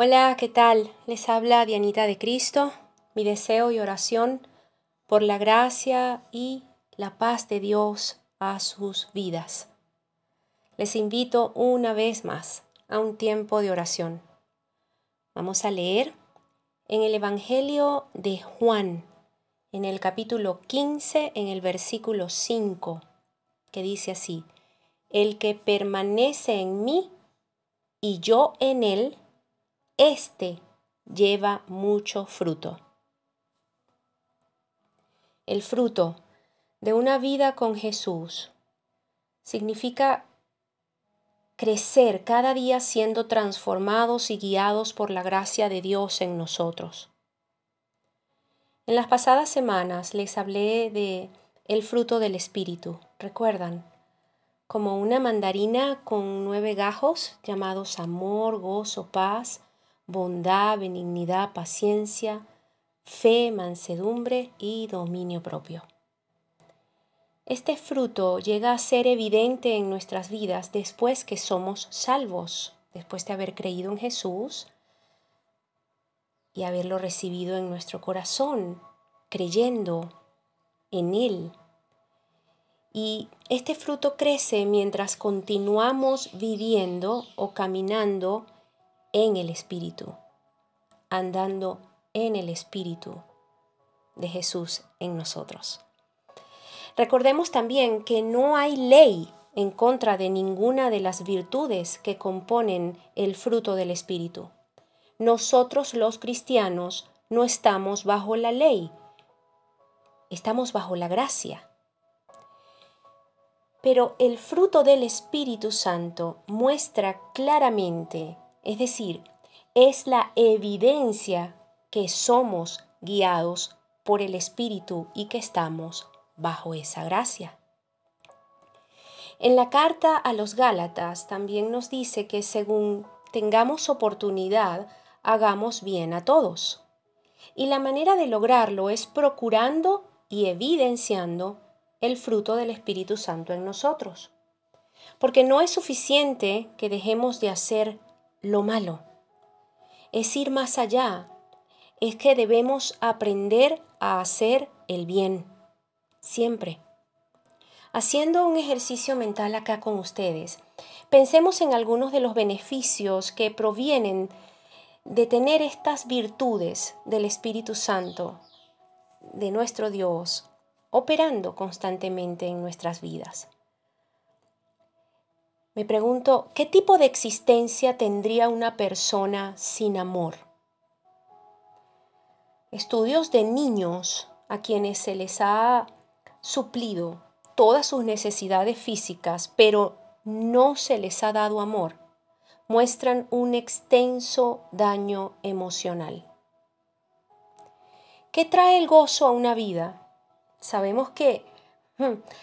Hola, ¿qué tal? Les habla Dianita de Cristo. Mi deseo y oración por la gracia y la paz de Dios a sus vidas. Les invito una vez más a un tiempo de oración. Vamos a leer en el Evangelio de Juan, en el capítulo 15, en el versículo 5, que dice así, El que permanece en mí y yo en él, éste lleva mucho fruto. El fruto de una vida con Jesús significa crecer cada día siendo transformados y guiados por la gracia de Dios en nosotros. En las pasadas semanas les hablé de el fruto del espíritu, ¿recuerdan? Como una mandarina con nueve gajos llamados amor, gozo, paz, bondad, benignidad, paciencia, fe, mansedumbre y dominio propio. Este fruto llega a ser evidente en nuestras vidas después que somos salvos, después de haber creído en Jesús y haberlo recibido en nuestro corazón, creyendo en Él. Y este fruto crece mientras continuamos viviendo o caminando en el Espíritu, andando en el Espíritu de Jesús en nosotros. Recordemos también que no hay ley en contra de ninguna de las virtudes que componen el fruto del Espíritu. Nosotros los cristianos no estamos bajo la ley, estamos bajo la gracia. Pero el fruto del Espíritu Santo muestra claramente es decir, es la evidencia que somos guiados por el Espíritu y que estamos bajo esa gracia. En la carta a los Gálatas también nos dice que según tengamos oportunidad, hagamos bien a todos. Y la manera de lograrlo es procurando y evidenciando el fruto del Espíritu Santo en nosotros. Porque no es suficiente que dejemos de hacer lo malo. Es ir más allá. Es que debemos aprender a hacer el bien. Siempre. Haciendo un ejercicio mental acá con ustedes, pensemos en algunos de los beneficios que provienen de tener estas virtudes del Espíritu Santo, de nuestro Dios, operando constantemente en nuestras vidas. Me pregunto, ¿qué tipo de existencia tendría una persona sin amor? Estudios de niños a quienes se les ha suplido todas sus necesidades físicas, pero no se les ha dado amor, muestran un extenso daño emocional. ¿Qué trae el gozo a una vida? Sabemos que.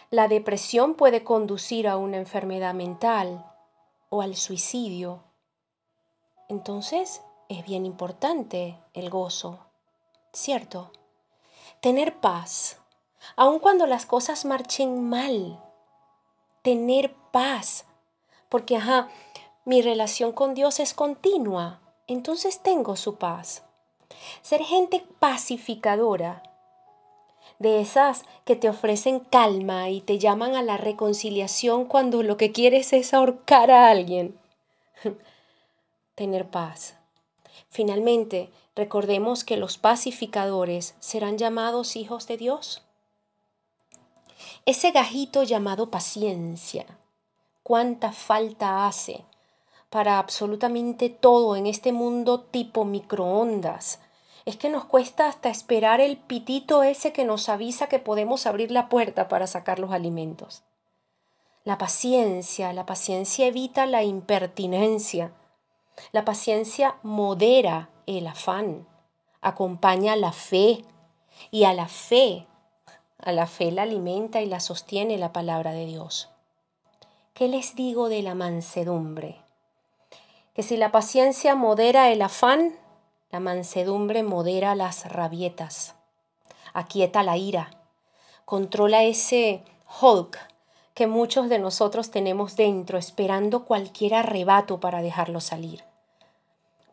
La depresión puede conducir a una enfermedad mental o al suicidio. Entonces es bien importante el gozo, ¿cierto? Tener paz, aun cuando las cosas marchen mal. Tener paz, porque ajá, mi relación con Dios es continua, entonces tengo su paz. Ser gente pacificadora de esas que te ofrecen calma y te llaman a la reconciliación cuando lo que quieres es ahorcar a alguien. Tener paz. Finalmente, recordemos que los pacificadores serán llamados hijos de Dios. Ese gajito llamado paciencia, cuánta falta hace para absolutamente todo en este mundo tipo microondas, es que nos cuesta hasta esperar el pitito ese que nos avisa que podemos abrir la puerta para sacar los alimentos. La paciencia, la paciencia evita la impertinencia. La paciencia modera el afán, acompaña la fe y a la fe, a la fe la alimenta y la sostiene la palabra de Dios. ¿Qué les digo de la mansedumbre? Que si la paciencia modera el afán, la mansedumbre modera las rabietas, aquieta la ira, controla ese Hulk que muchos de nosotros tenemos dentro esperando cualquier arrebato para dejarlo salir.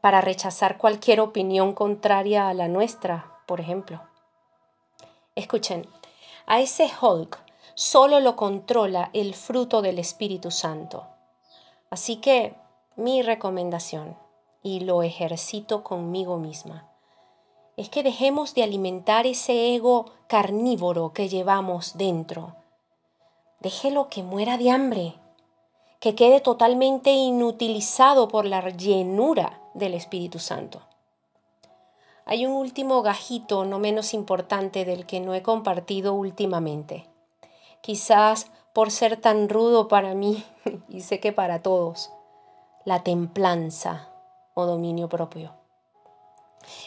para rechazar cualquier opinión contraria a la nuestra, por ejemplo. Escuchen, a ese Hulk solo lo controla el fruto del Espíritu Santo. Así que mi recomendación, y lo ejercito conmigo misma, es que dejemos de alimentar ese ego carnívoro que llevamos dentro. Déjelo que muera de hambre, que quede totalmente inutilizado por la llenura del Espíritu Santo. Hay un último gajito no menos importante del que no he compartido últimamente. Quizás por ser tan rudo para mí y sé que para todos. La templanza o dominio propio.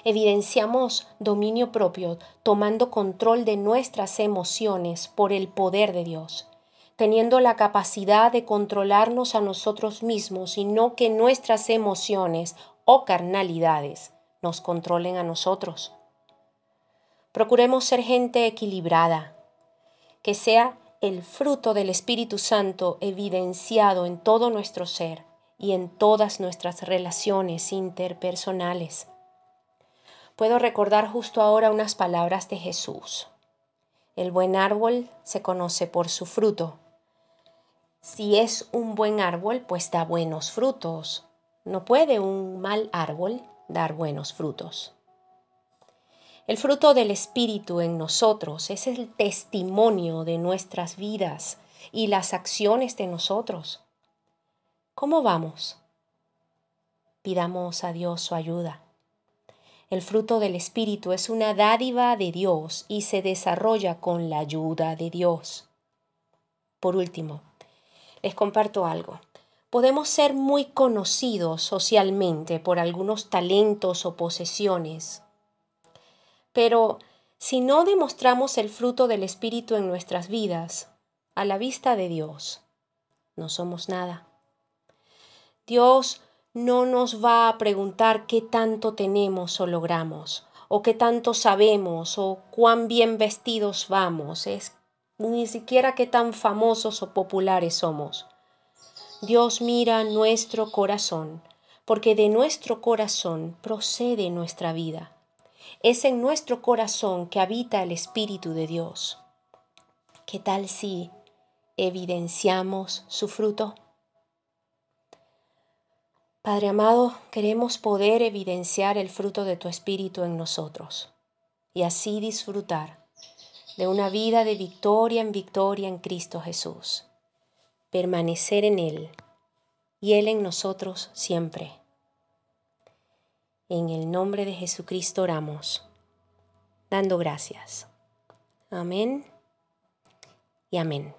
Evidenciamos dominio propio tomando control de nuestras emociones por el poder de Dios, teniendo la capacidad de controlarnos a nosotros mismos y no que nuestras emociones o carnalidades nos controlen a nosotros. Procuremos ser gente equilibrada, que sea el fruto del Espíritu Santo evidenciado en todo nuestro ser y en todas nuestras relaciones interpersonales. Puedo recordar justo ahora unas palabras de Jesús. El buen árbol se conoce por su fruto. Si es un buen árbol, pues da buenos frutos. No puede un mal árbol dar buenos frutos. El fruto del Espíritu en nosotros es el testimonio de nuestras vidas y las acciones de nosotros. ¿Cómo vamos? Pidamos a Dios su ayuda. El fruto del Espíritu es una dádiva de Dios y se desarrolla con la ayuda de Dios. Por último, les comparto algo. Podemos ser muy conocidos socialmente por algunos talentos o posesiones, pero si no demostramos el fruto del Espíritu en nuestras vidas, a la vista de Dios, no somos nada. Dios no nos va a preguntar qué tanto tenemos o logramos, o qué tanto sabemos, o cuán bien vestidos vamos, es ni siquiera qué tan famosos o populares somos. Dios mira nuestro corazón, porque de nuestro corazón procede nuestra vida. Es en nuestro corazón que habita el Espíritu de Dios. ¿Qué tal si evidenciamos su fruto? Padre amado, queremos poder evidenciar el fruto de tu Espíritu en nosotros y así disfrutar de una vida de victoria en victoria en Cristo Jesús permanecer en Él y Él en nosotros siempre. En el nombre de Jesucristo oramos, dando gracias. Amén y amén.